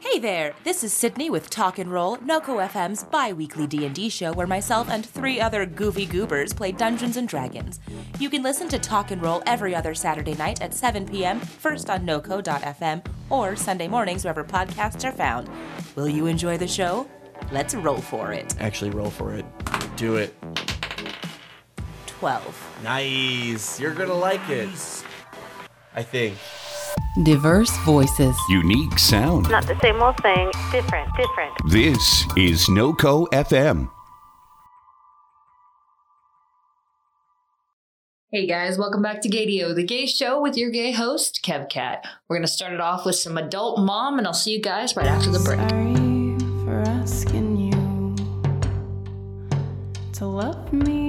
Hey there, this is Sydney with Talk and Roll, Noco FM's bi-weekly D&D show where myself and three other goofy goobers play Dungeons and Dragons. You can listen to Talk and Roll every other Saturday night at 7 p.m., first on noco.fm or Sunday mornings wherever podcasts are found. Will you enjoy the show? Let's roll for it. Actually, roll for it. Do it. 12. Nice. You're gonna like it. I think. Diverse voices. Unique sound. Not the same old thing. Different, different. This is NoCo FM. Hey guys, welcome back to Gaydio, the gay show with your gay host, KevKat. We're gonna start it off with some adult mom, and I'll see you guys right after the break. Sorry for asking you to love me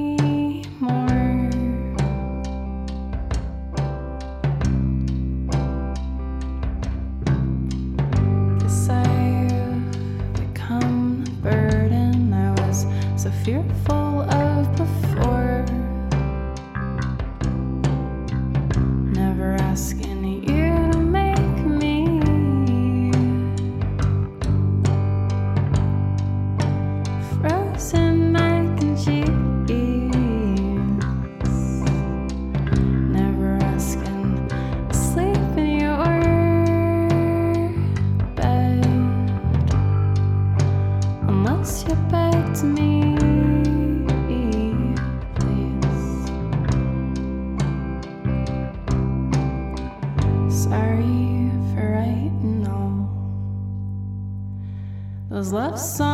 love songs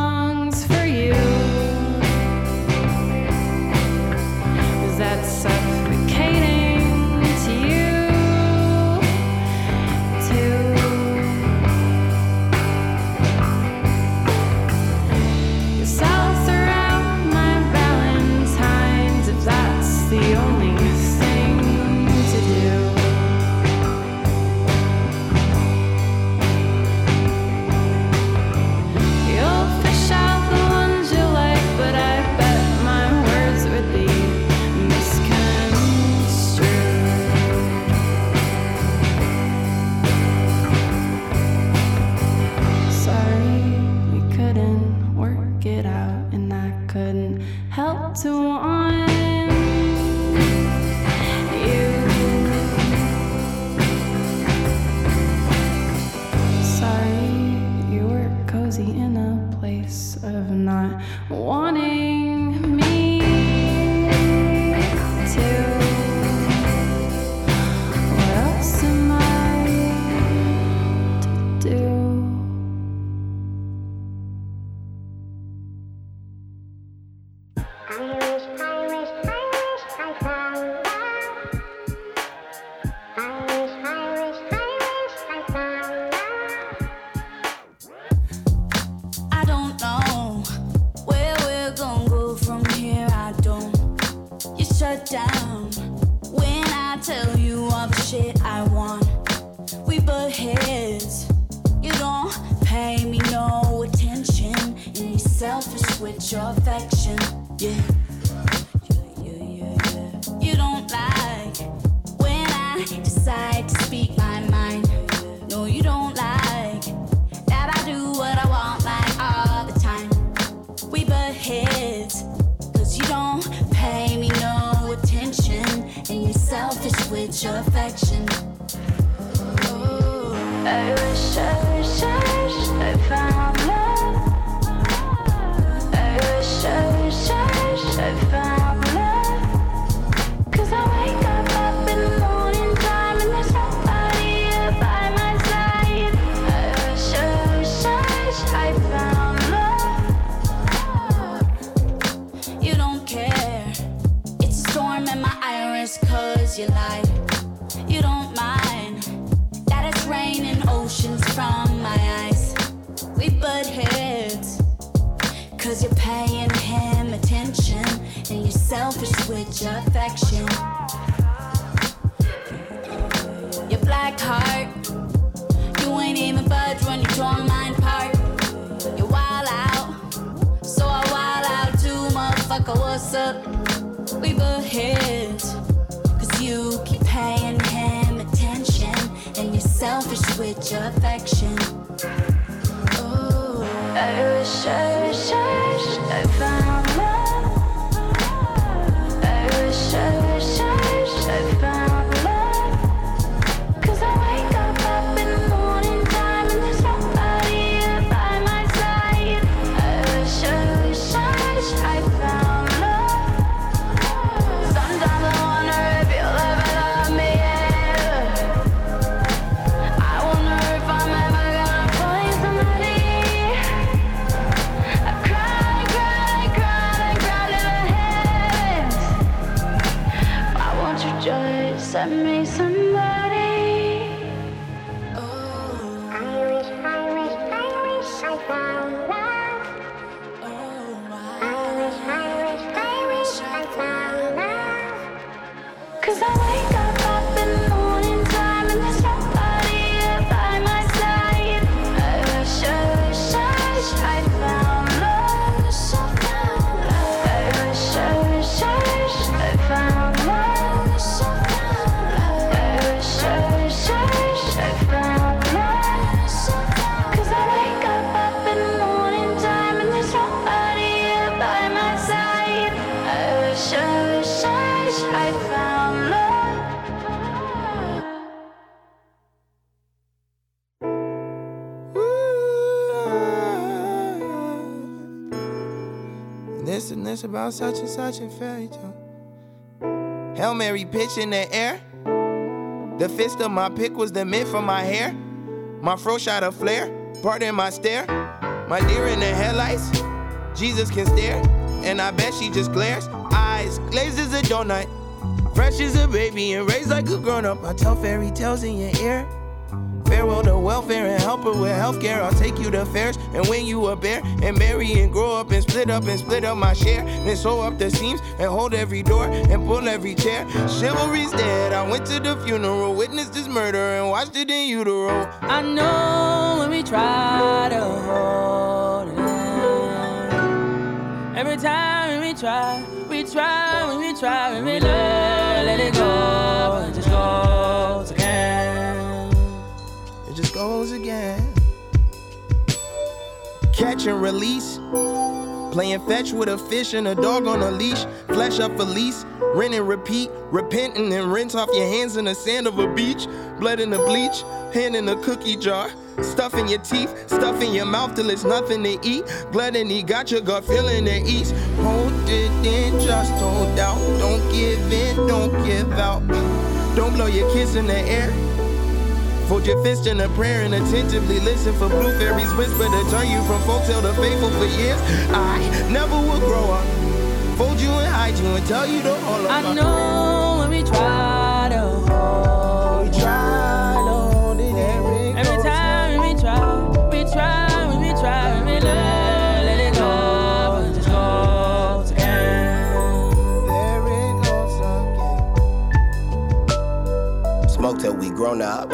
your affection. Oh, I wish, I wish, I wish I found selfish affection. Your black heart, you ain't even budge when you tore mine apart. You wild out, so I wild out too, motherfucker. What's up? We butt heads, cause you keep paying him attention and you're selfish with your affection. I wish, I wish, I wish I found. I wish, I wish, send me somebody? And about such and such a fairy. Hail Mary pitch in the air. The fist of my pick was the mint for my hair. My fro shot a flare, pardon my stare. My deer in the headlights, Jesus can stare. And I bet she just glares. Eyes glazed as a donut. Fresh as a baby and raised like a grown up. I tell fairy tales in your ear. Farewell to welfare and help her with healthcare. I'll take you to fairs and win you a bear and marry and grow up and split up and split up my share. Then sew up the seams and hold every door and pull every chair. Chivalry's dead. I went to the funeral, witnessed this murder and watched it in utero. I know when we try to hold it. Every time we try, we try, when we try, when we let, just goes again. Catch and release. Playing fetch with a fish and a dog on a leash. Flesh up for lease. Rin and repeat. Repenting and rinse off your hands in the sand of a beach. Blood in the bleach. Hand in a cookie jar. Stuff in your teeth. Stuff in your mouth till it's nothing to eat. Gluttony got your gut feeling at ease. Hold it in, just hold out. Don't give in, don't give out. Don't blow your kiss in the air. Fold your fist in a prayer and attentively listen for blue fairies whisper to turn you from folktale to faithful for years. I never will grow up. Fold you and hide you and tell you to hold up. I know when we try to hold We try to hold it every Every time we try, we try, when we try, when we let, let it go, it goes again. There it goes again. Smoke till we grown up.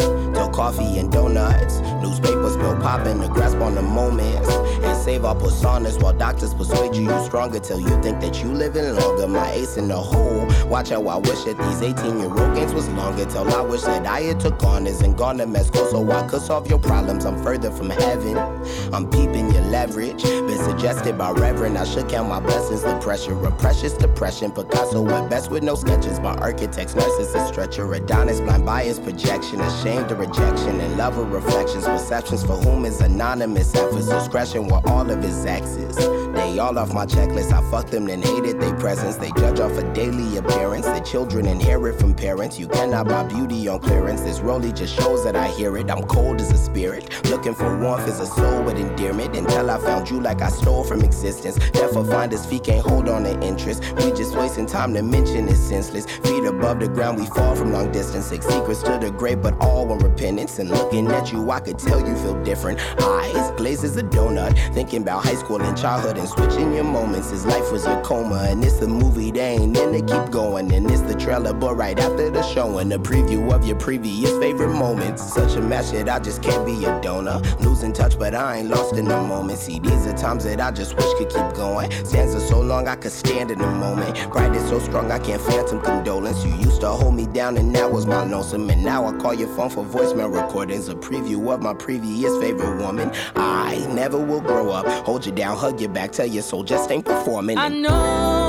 Coffee and donuts. Newspapers bill popping to grasp on the moments. And save our personas while doctors persuade you you're stronger till you think that you living longer. My ace in the hole. Watch how I wish that these 18 year old games was longer. Till I wish that I had took honors and gone to school so I could solve your problems. I'm further from heaven. I'm peeping your leverage. Been suggested by Reverend. I should count my blessings. The pressure of precious depression. Picasso at best with no sketches. My architect's narcissist stretcher. Adonis blind bias projection. Ashamed of rejection and love of reflections. Perceptions for whom is anonymous. Emphasis crashing with all of his exes. They all off my checklist. I fucked them then hated their presence. They judge off a daily appearance. The children inherit from parents. You cannot buy beauty on clearance. This rollie just shows that I hear it. I'm cold as a spirit. Looking for warmth as a soul with endearment. Until I found you like I stole from existence. Therefore, find us feet can't hold on to interest. We just wasting time to mention it's senseless. Feet above the ground, we fall from long distance. Six secrets to the grave, but all in repentance. And looking at you, I could tell you feel different. Eyes glazed as a donut. Thinking about high school and childhood and switching your moments. His life was a coma, and it's a movie they ain't in to keep going. Going. And it's the trailer, but right after the show and the preview of your previous favorite moments. Such a mess that I just can't be a donor. Losing touch, but I ain't lost in the moment. See, these are times that I just wish could keep going. Stanza so long I could stand in the moment. Cried is so strong I can't phantom condolence. You used to hold me down and that was my lonesome. And now I call your phone for voicemail recordings. A preview of my previous favorite woman. I never will grow up. Hold you down, hug you back, tell your soul just ain't performing. I know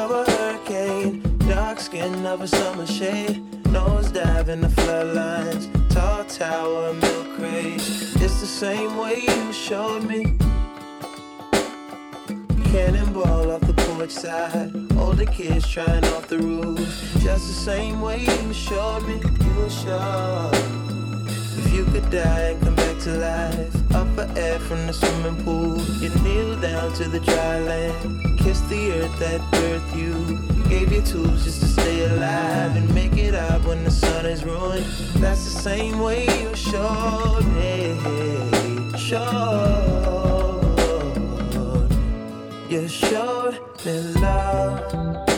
of a hurricane, dark skin of a summer shade, nose dive in the floodlines, tall tower, milk crate. It's the same way you showed me. Cannonball off the porch side, older kids trying off the roof. Just the same way you showed me, you were sure. If you could die and come back to life, up for air from the swimming pool, you kneel down to the dry land, kiss the earth that birthed you. Gave you tools just to stay alive and make it up when the sun is ruined. That's the same way you showed me, showed. You showed me love.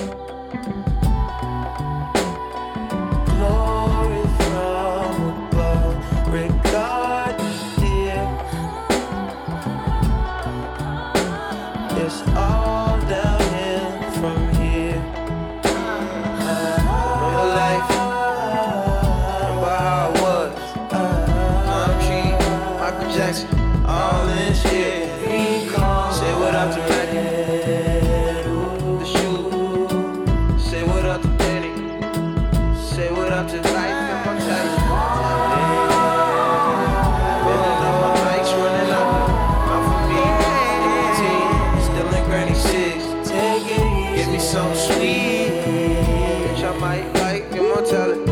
Some sweet. Bitch, I might like immortality.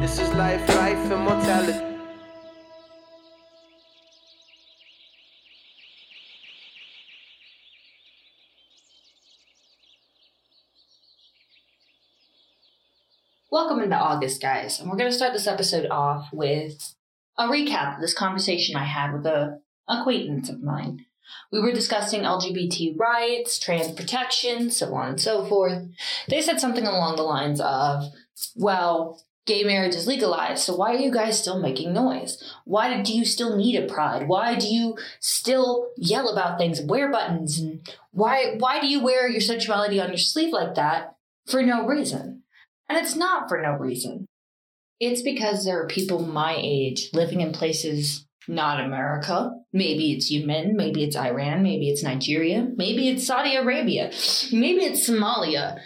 This is life, life, immortality. Welcome into August, guys. And we're going to start this episode off with a recap of this conversation I had with a acquaintance of mine. We were discussing LGBT rights, trans protection, so on and so forth. They said something along the lines of, well, gay marriage is legalized, so why are you guys still making noise? Why do you still need a pride? Why do you still yell about things, wear buttons, and why why do you wear your sexuality on your sleeve like that for no reason? And it's not for no reason. It's because there are people my age living in places not America. Maybe it's Yemen, maybe it's Iran, maybe it's Nigeria, maybe it's Saudi Arabia, maybe it's Somalia,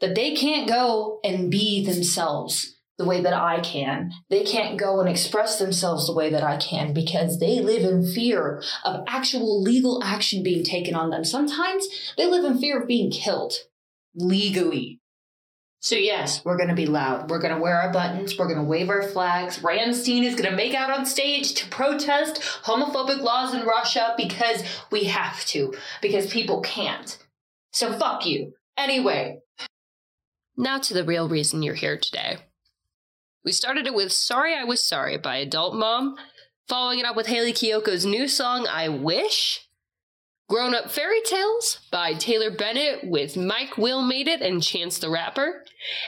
that they can't go and be themselves the way that I can. They can't go and express themselves the way that I can because they live in fear of actual legal action being taken on them. Sometimes they live in fear of being killed legally. So, yes, we're going to be loud. We're going to wear our buttons. We're going to wave our flags. Rammstein is going to make out on stage to protest homophobic laws in Russia because we have to, because people can't. So, fuck you. Anyway. Now to the real reason you're here today. We started it with Sorry I Was Sorry by Adult Mom, following it up with Hayley Kiyoko's new song, I Wish, Grown Up Fairy Tales by Taylor Bennett with Mike Will Made It and Chance the Rapper,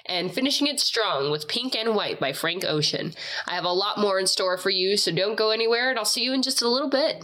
and Finishing It Strong with Pink and White by Frank Ocean. I have a lot more in store for you, so don't go anywhere, and I'll see you in just a little bit.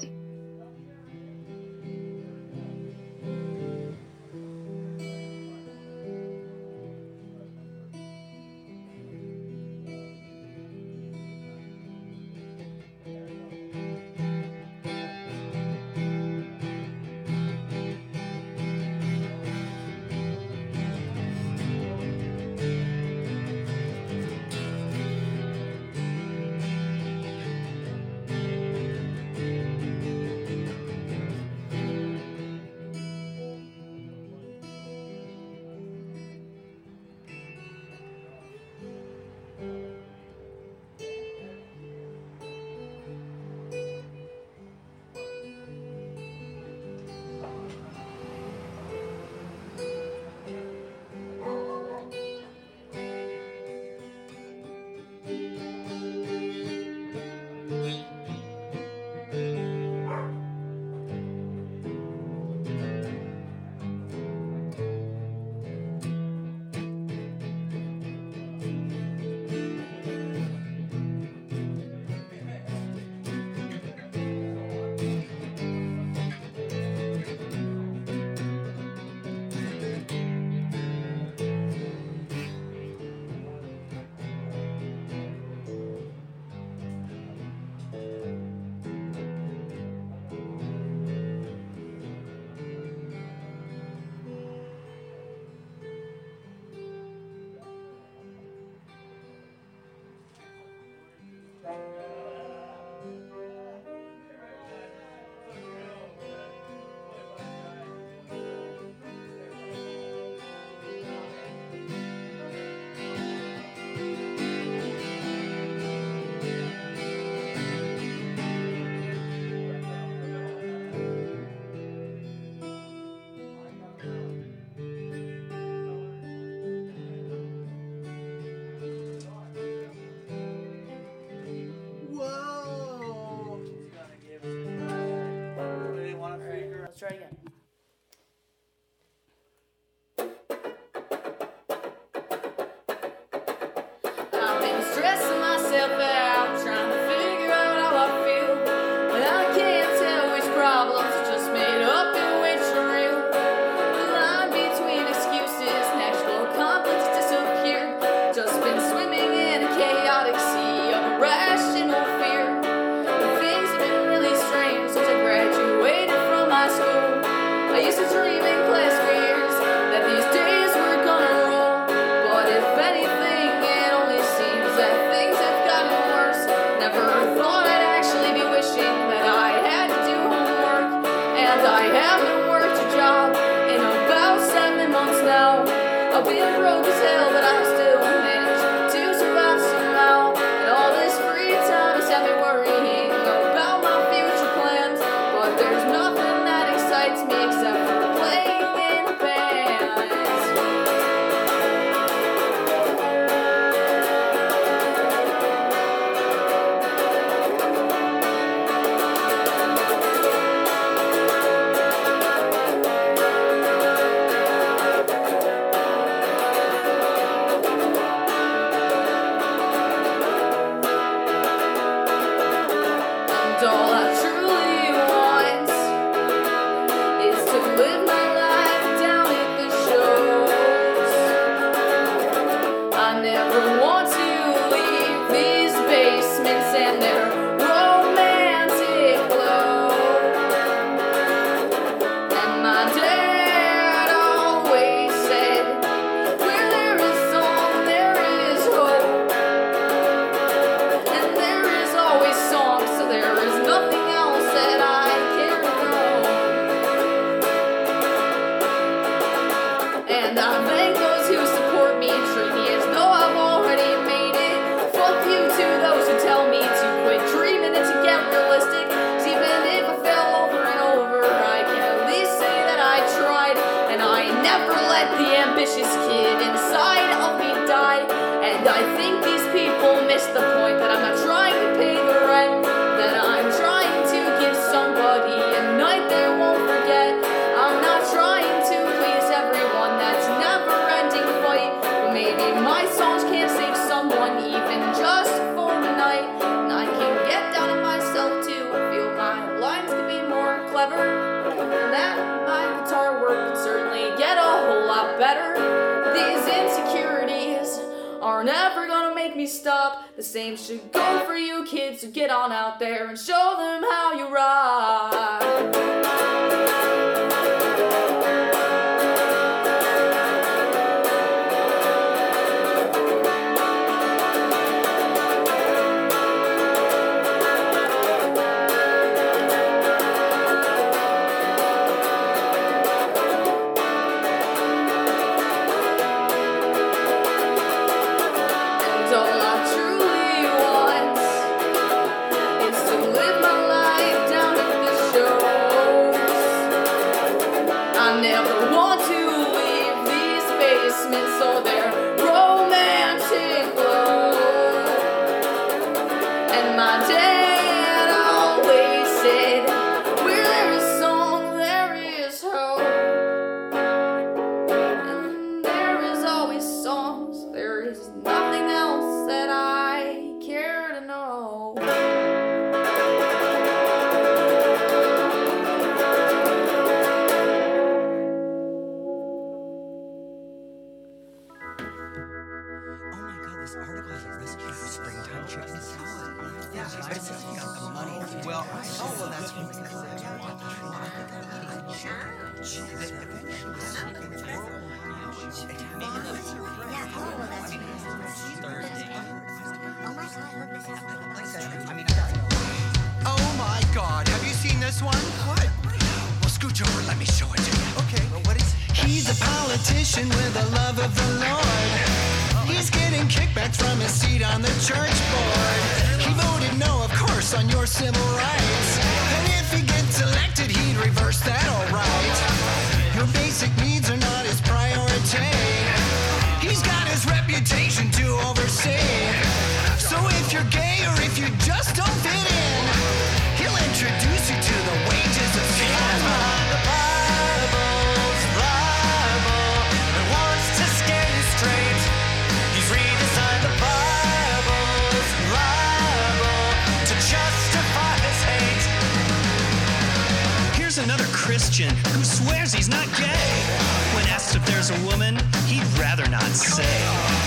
woman he'd rather not say.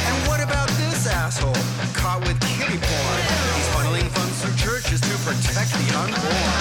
And what about this asshole caught with kitty porn? He's funneling funds through churches to protect the unborn.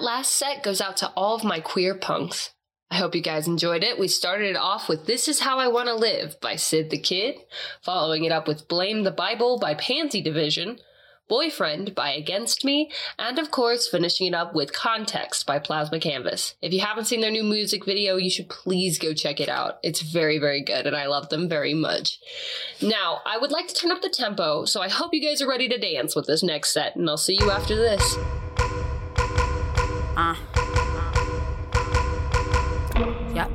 Last set goes out to all of my queer punks. I hope you guys enjoyed it. We started it off with This Is How I Want to Live by Sid the Kid, following it up with Blame the Bible by Pansy Division, Boyfriend by Against Me, and of course, finishing it up with Context by Plasma Canvas. If you haven't seen their new music video, you should please go check it out. It's very, very good, and I love them very much. Now, I would like to turn up the tempo, so I hope you guys are ready to dance with this next set, and I'll see you after this. Uh. Yep.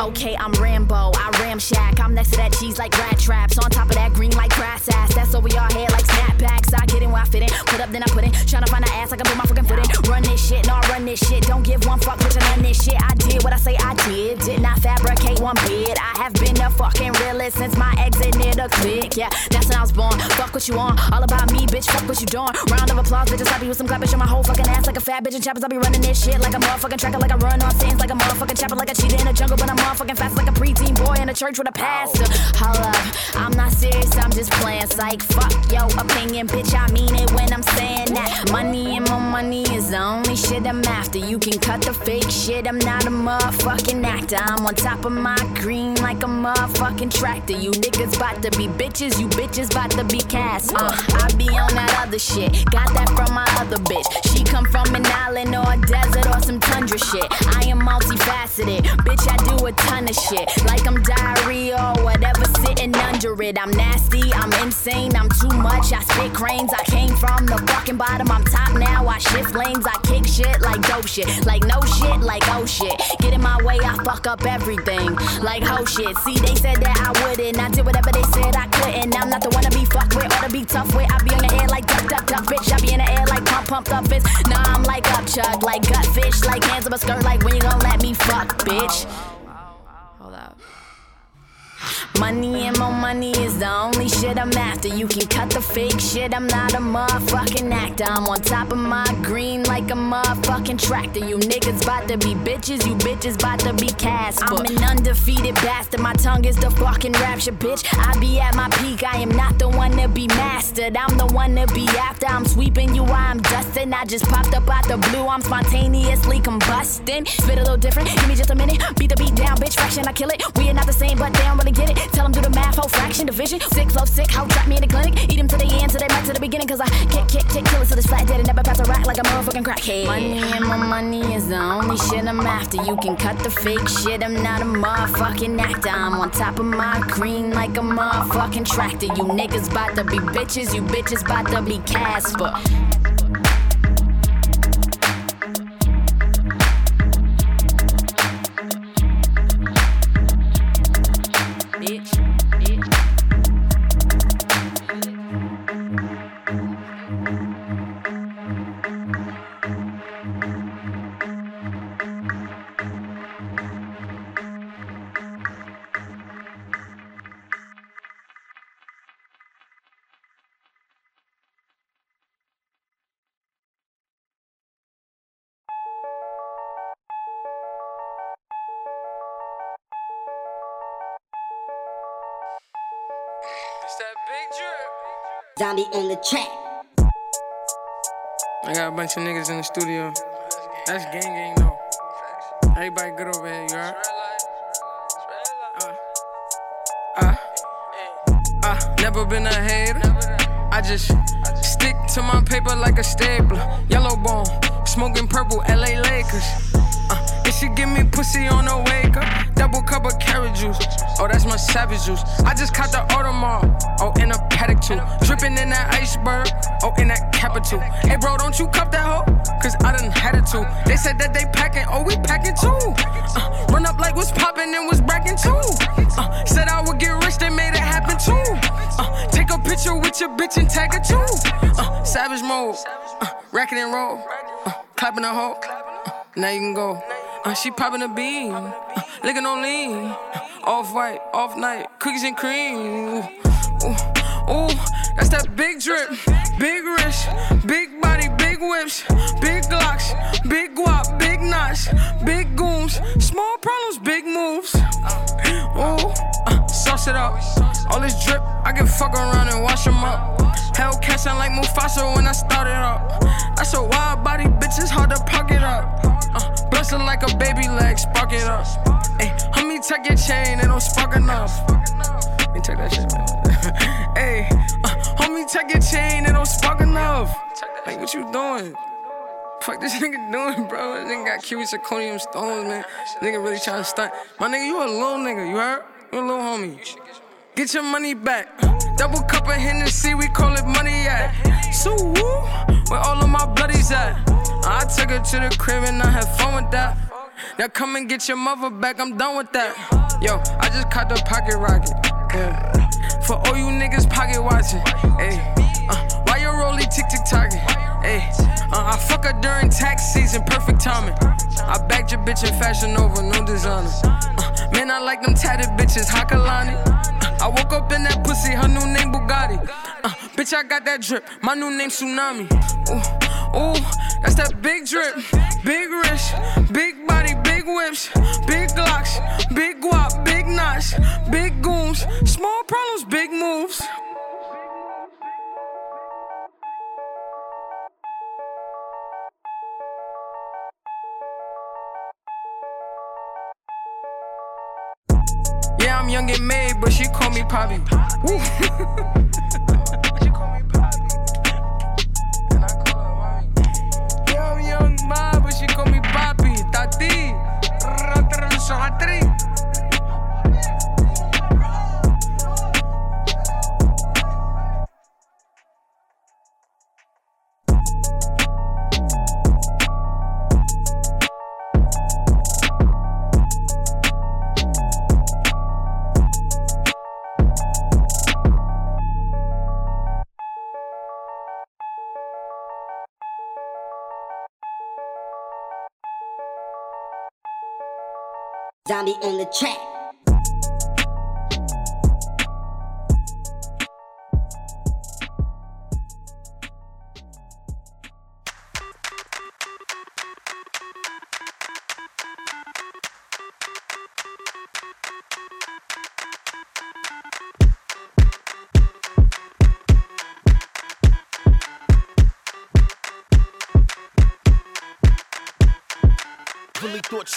Okay, I'm Rambo, I ramshack. I'm next to that cheese like rat traps. On top of that green like grass ass. That's over your head like snapbacks. I get in where I fit in. Put up, then I put in. Tryna find an ass, I can put my fucking foot in. Run this shit, no, I run this shit. Don't give one fuck, bitch, I run this shit. I did what I say I did. Did not fabricate one bit. I have been a fucking realist since my exit near the click. Yeah, that's when I was born. Fuck what you on. All about me, bitch. Fuck what you doing. Round of applause, bitches. I be with some clapping. Show my whole fucking ass like a fat bitch. And choppers, I'll be running this shit like a motherfucking tracker. Like I run on scenes like a motherfucking chopper. Like a cheetah in a jungle, but I'm motherfucking fast like a preteen boy in a church with a pastor. Holla, I'm not serious, I'm just playing psych. Fuck your opinion, bitch. I mean it when I'm saying that. Money and more money is the only shit I'm after. You can cut the fake shit, I'm not a motherfucking actor. I'm on top of my green like a motherfucking tractor. You niggas bout to be bitches, you bitches bout to be cast. Uh, I be on that other shit, got that from my other bitch. She come from an island or a desert or some tundra shit. I am multifaceted, bitch. I do a ton of shit, like I'm diarrhea or whatever sitting under it. I'm nasty, I'm insane, I'm too much. I spit I came from the fucking bottom. I'm top now, I shift lanes, I kick shit like dope shit, like no shit, like oh shit. Get in my way, I fuck up everything, like ho shit. See, they said that I wouldn't, I did whatever they said I couldn't. I'm not the one to be fucked with or to be tough with. I be on the air like duck, duck, duck, bitch. I be in the air like pump, pumped up fist. Nah, I'm like up chug, like gut fish, like hands up a skirt, like when you gon' let me fuck, bitch. Money and more money is the only shit I'm after. You can cut the fake shit, I'm not a motherfucking actor. I'm on top of my green like a motherfucking tractor. You niggas bout to be bitches, you bitches bout to be cast. For. I'm an undefeated bastard, my tongue is the fucking rapture, bitch. I be at my peak, I am not the one to be mastered. I'm the one to be after. I'm sweeping you, I'm dusting. I just popped up out the blue, I'm spontaneously combusting. Spit a little different, give me just a minute. Beat the beat down, bitch, fraction, I kill it. We are not the same, but they don't really get it. Tell them do the math, whole fraction, division. Sick, flow, sick, how trap me in the clinic. Eat them to the end, till they back to the beginning. Cause I kick, kick, kick, killers to this flat dead and never pass a rack like a motherfucking crackhead. Money and more money is the only shit I'm after. You can cut the fake shit, I'm not a motherfucking actor. I'm on top of my green like a motherfucking tractor. You niggas bout to be bitches, you bitches bout to be Casper. Zombie on the track. I got a bunch of niggas in the studio. That's gang gang though. Everybody good over here, you heard? Uh, uh, uh, never been a hater. I just stick to my paper like a stapler. Yellow bone, smoking purple, LA Lakers. It should give me pussy on the wake up. Double cup of carrot juice. Oh, that's my savage juice. I just caught the Audemars. Oh, in a paddock too. Dripping in that iceberg. Oh, in that capital. Hey, bro, don't you cup that hoe? Cause I done had it too. They said that they packing. Oh, we packing too. Uh, run up like what's popping and was bracking too. Uh, said I would get rich, they made it happen too. Uh, take a picture with your bitch and tag it too. Uh, savage mode. Uh, and roll. Uh, clapping a hoe. Uh, now you can go. Uh, she popping a bean, uh, licking on lean. Uh, off white, off night, cookies and cream. Ooh, ooh, ooh, that's that big drip, big wrist, big body, big whips, big glocks, big guap, big knots, big goons, small problems, big moves. Ooh, uh, sauce it up. All this drip, I can fuck around and wash them up. Hell sound like Mufasa when I started up. That's a wild body, bitch, it's hard to pocket up. Uh, like a baby leg, spark it up. Hey, homie, tuck your chain, it don't spark enough. Let me take that shit, man. Hey, uh, homie, tuck your chain, it don't spark enough. Like, what you doing? Fuck this nigga doing, bro? This nigga got cubic zirconium stones, man. Nigga really trying to stunt. My nigga, you a little nigga, you heard? Little homie. Get your money back. Double cup of Hennessy, we call it money at. So woo, where all of my bloodies at? I took her to the crib and I had fun with that. Now come and get your mother back, I'm done with that. Yo, I just caught the pocket rocket. Yeah. For all you niggas pocket watching. Hey, uh, why you rolling tick tick talking? Hey, uh, I fuck her during tax season, perfect timing. I bagged your bitch in fashion over, no designer. Uh, man, I like them tatted bitches, Hakalani. Uh, I woke up in that pussy, her new name Bugatti. Uh, bitch, I got that drip, my new name Tsunami. Ooh, ooh, that's that big drip, big wrist, big body, big whips, big glocks, big guap, big knots, big goons, small problems, big moves. Young and made, but she call me Poppy. Woo. She call me Poppy. And I call her mommy. Yeah, I'm young ma, but she call me Papi. Tati. Ratri. On the track.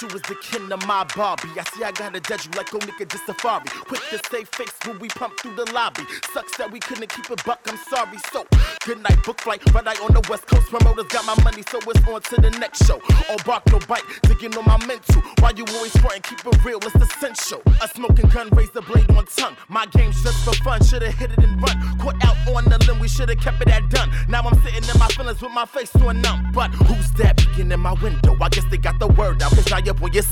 You was the kin of my Barbie. I see I gotta judge you like old nigga just safari. Quick to save face when we pump through the lobby. Sucks that we couldn't keep it buck, I'm sorry. So, good night, book flight, but I on the west coast. Promoters got my money, so it's on to the next show. All bark, no bite, digging on my mental. Why you always front keep it real, it's essential. A smoking gun, raise the blade on tongue. My game's just for fun, should've hit it and run. Caught out on the limb, we should've kept it at done. Now I'm sitting in my feelings with my face to a numb. But who's that peeking in my window? I guess they got the word out, cause now your boy is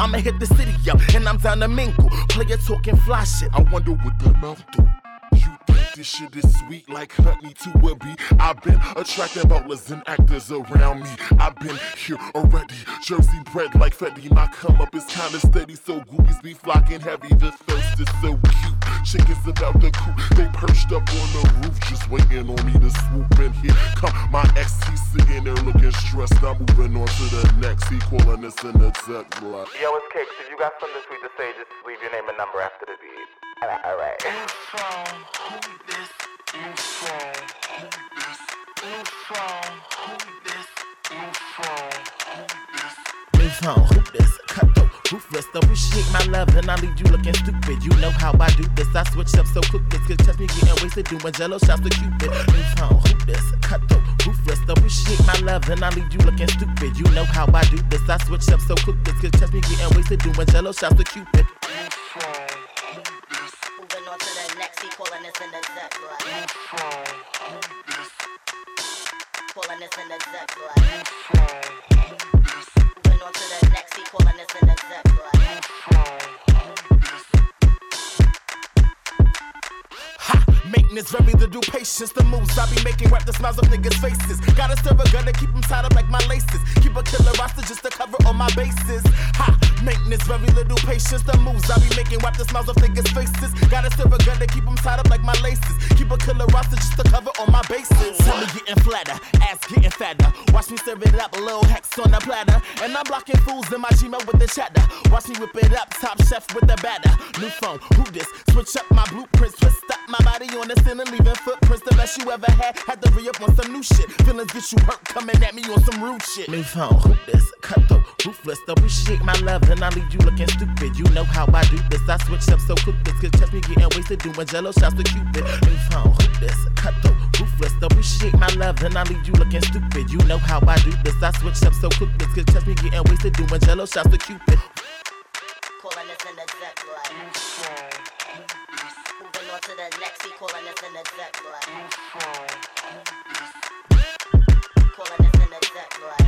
I'ma hit the city up, and I'm down to mingle. Player talking fly shit. I wonder what that mouth do. You think this shit is sweet like honey to a bee. I've been attracting ballers and actors around me. I've been here already. Jersey bred like Fetty. My come up is kinda steady, so groupies be flocking heavy. The thirst is so cute. Chickens about the coop. They perched up on the roof, just waiting on me to swoop in here. Come, my ex, he's sitting there looking stressed. I'm moving on to the next. He calling us in the tech block. Yo, it's Cakes. If you got something sweet to say, just leave your name and number after the beat. Alright. New phone, who this? Cut the ruthless. Appreciate my love, and I leave you looking stupid. You know how I do this. I switch up so quick. This could touch me getting wasted doing jello shots to Cupid. New phone, who this? Cut the ruthless. Appreciate my love, and I leave you looking stupid. You know how I do this. I switch up so quick. This could touch me getting wasted doing jello shots to Cupid. Moving on to calling us in the Zep blood. Calling us in the Zep blood. Moving on to the next, he calling us in Zep blood. Maintenance, very little patience. The moves I be making rap the smiles of niggas' faces. Gotta serve a gun to keep them tied up like my laces. Keep a killer roster just to cover all my bases. Ha! Maintenance, very little patience. The moves I be making rap the smiles of niggas' faces. Serve a gun to keep them tied up like my laces. Keep a killer roster just to cover all my bases. Tummy getting flatter, ass getting fatter. Watch me serve it up, little hex on the platter. And I'm blocking fools in my Gmail with the chatter. Watch me whip it up, top chef with the batter. New phone, who this? Switch up my blueprints, twist up my body on the ceiling, leaving footprints. The best you ever had, had to re up on some new shit. Feelings get you hurt, coming at me on some rude shit. New phone, who this? Cutthroat, ruthless. Appreciate my love, I leave you looking stupid. You know how I do this. I switch up so quick, this could catch me getting wasted doing jello shots with Cupid. New phone, who this? Cutthroat, ruthless. Appreciate my love, then I leave you looking stupid. You know how I do this. I switch up so quick, this could catch me getting wasted doing jello shots with Cupid. Calling this in the zip. Moving on to the next, calling this in the blood.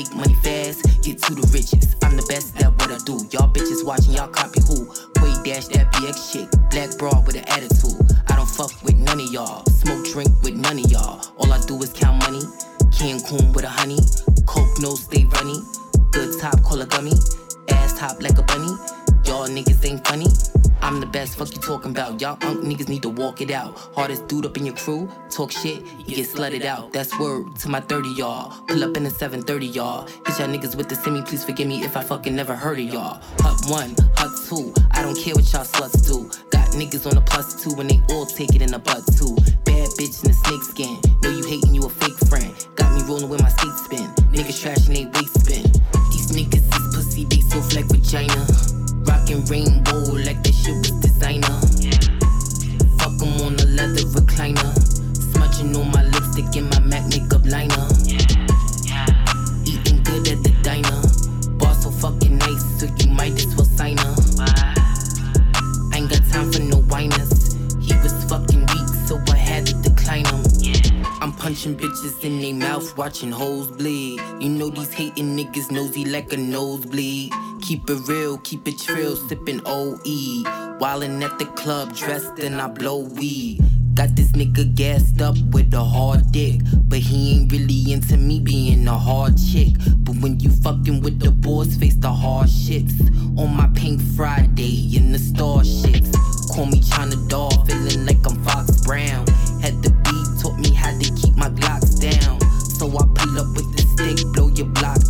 Make money fast, get to the riches. I'm the best at what I do. Y'all bitches watching, y'all copy who? Way dash that BX chick, black broad with an attitude. Talking about. Y'all unk niggas need to walk it out. Hardest dude up in your crew, talk shit, you get slutted out. That's word to my 30 y'all. Pull up in the 730 y'all. Hit y'all niggas with the semi, please forgive me if I fucking never heard of y'all. Hut one, hut two, I don't care what y'all sluts do. Got niggas on the plus two and they all take it in the butt too. Bad bitch in the snake skin. Know you hating, you a fake friend. Got me rolling with my skate spin. Niggas trashing they waist spin. These niggas is pussy, they soft like vagina. Rockin' rainbow I'm punching bitches in they mouth, watching hoes bleed. You know these hating niggas nosy like a nosebleed. Keep it real, keep it trill, sipping OE. Wildin' at the club, dressed and I blow weed. Got this nigga gassed up with a hard dick. But he ain't really into me being a hard chick. But when you fucking with the boys, face the hard shits. On my pink Friday in the starships. Call me China Doll, feeling like I'm Fox Brown. Had the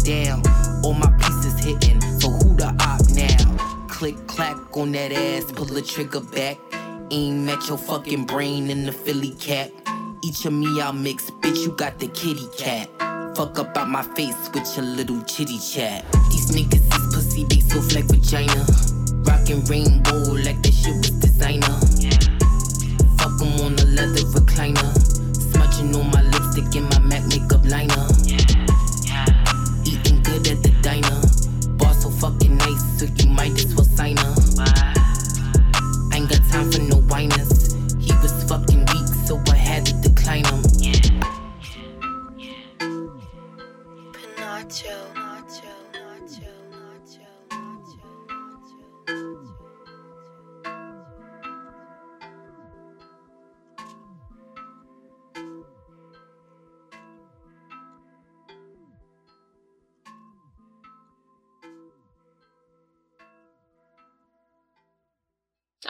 down. All my pieces hitting, so who the op now? Click clack on that ass, pull the trigger back. Aim at your fucking brain in the Philly cat. Each of me I'll mix, bitch, you got the kitty cat. Fuck up out my face with your little chitty chat. These niggas is pussy, they soft like vagina. Rockin' rainbow like that shit was designer. Fuck 'em on a leather recliner. Smudging on my lipstick and my MAC makeup liner. Eating good at the diner. Boss so fucking nice, so you might as well sign her. I ain't got time for no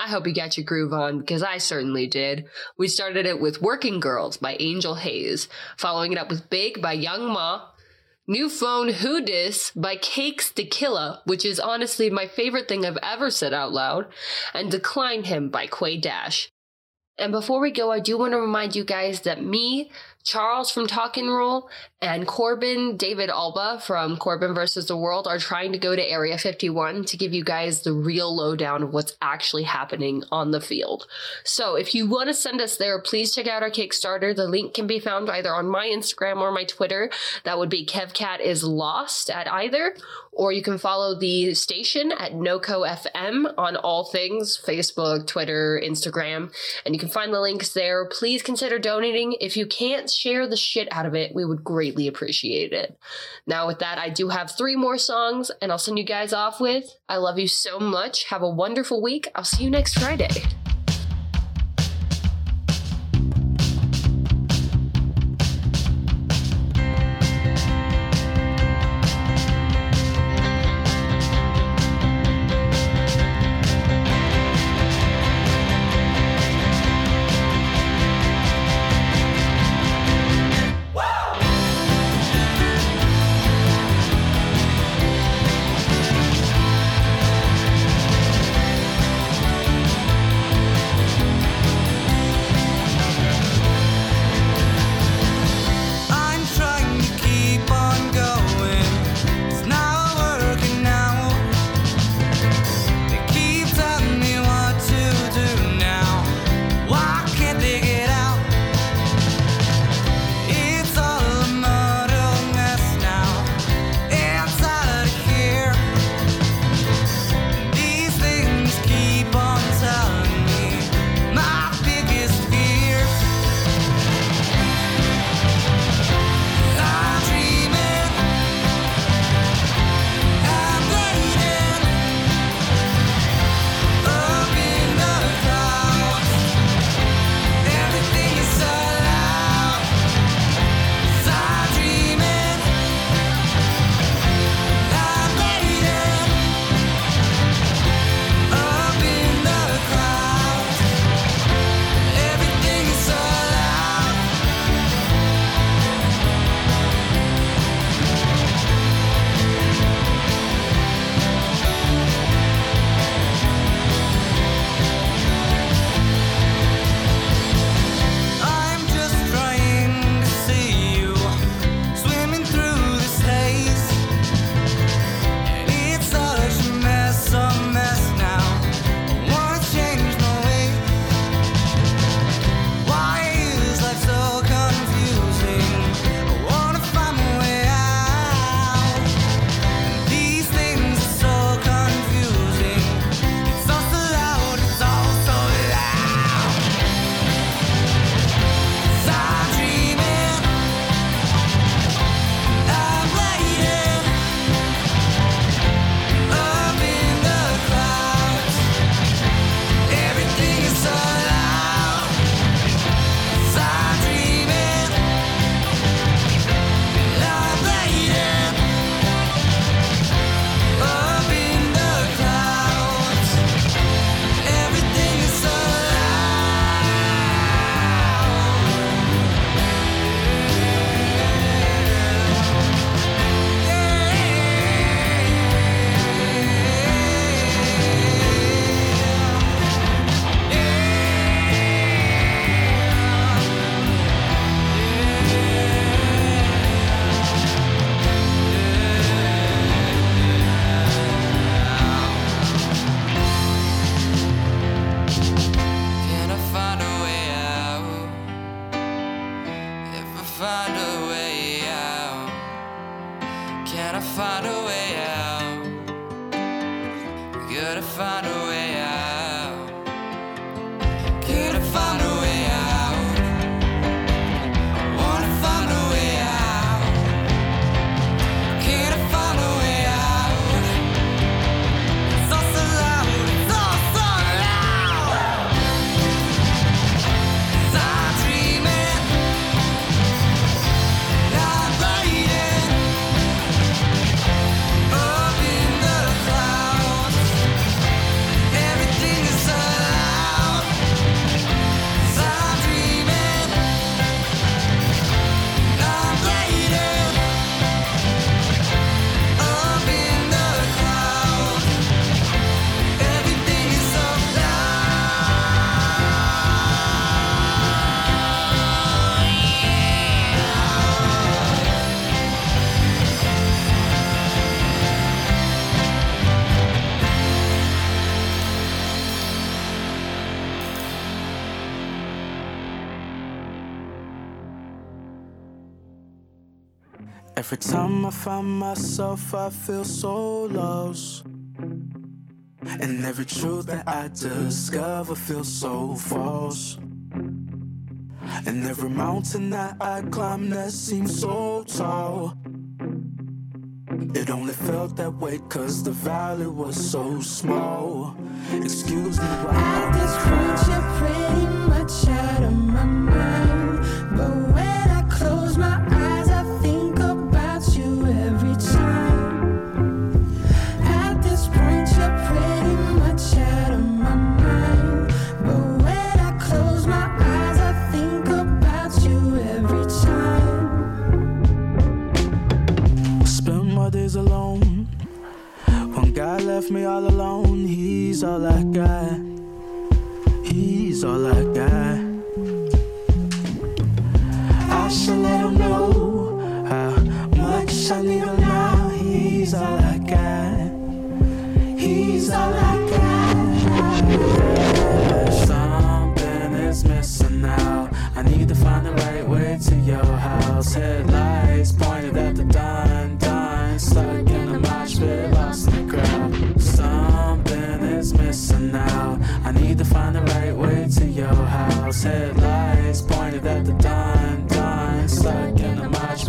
I hope you got your groove on because I certainly did. We started it with Working Girls by Angel Haze, following it up with Big by Young M.A, New Phone Who Dis by Cakes da Killa, which is honestly my favorite thing I've ever said out loud, and Decline Him by Quay Dash. And before we go, I do want to remind you guys that me, Charles from Talk and Roll, and Corbin David Alba from Corbin versus the World are trying to go to Area 51 to give you guys the real lowdown of what's actually happening on the field. So if you want to send us there, please check out our Kickstarter. The link can be found either on my Instagram or my Twitter. That would be KevKat is lost at either, or you can follow the station at NoCo FM on all things Facebook, Twitter, Instagram, and you can find the links there. Please consider donating. If you can't share the shit out of it, we would greatly appreciate it. Now, with that, I do have three more songs, and I'll send you guys off with I love you so much. Have a wonderful week. I'll see you next Friday. I find myself, I feel so lost. And every truth that I discover feels so false. And every mountain that I climb that seems so tall. It only felt that way cause the valley was so small. Excuse me while At this point, you're pretty much out of my mind. Days alone. One guy left me all alone. He's all I got. He's all I got. I should let him know how much I need him now. He's all I got. He's all I got. Something is missing now. I need to find the right way to your house. Headlights pointed at the dime. Stuck in a lost in the crowd. Something is missing now. I need to find the right way to your house. Headlights pointed at the dime, dime. Stuck in a mosh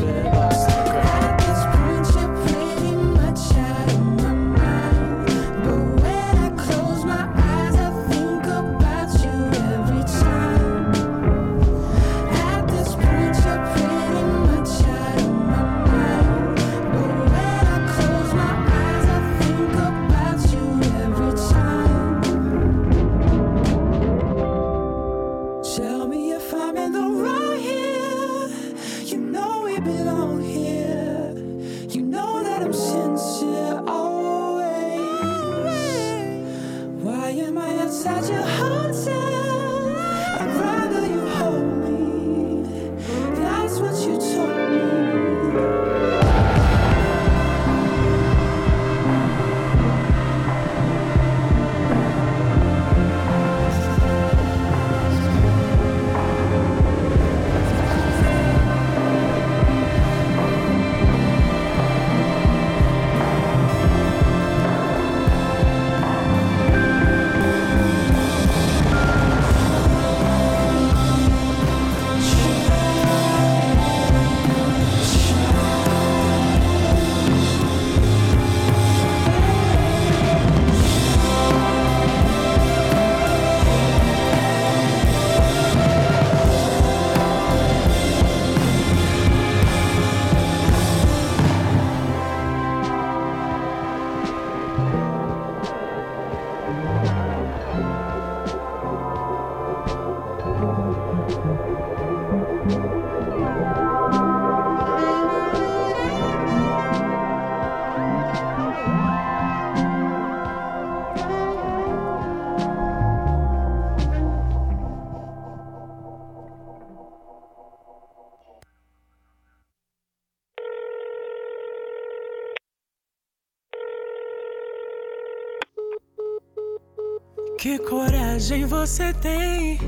coragem você tem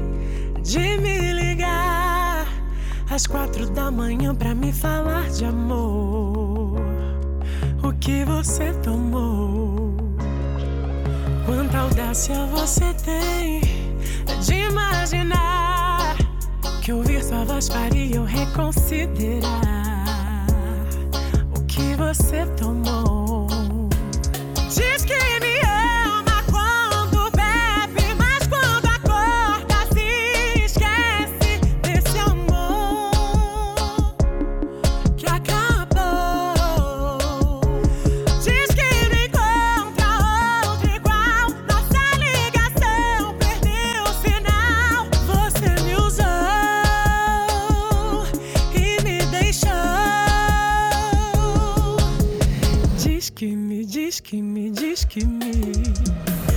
de me ligar às quatro da manhã pra me falar de amor? O que você tomou? Quanta audácia você tem de imaginar que ouvir sua voz faria eu reconsiderar o que você tomou? Diz que que me, diz que me, diz que me.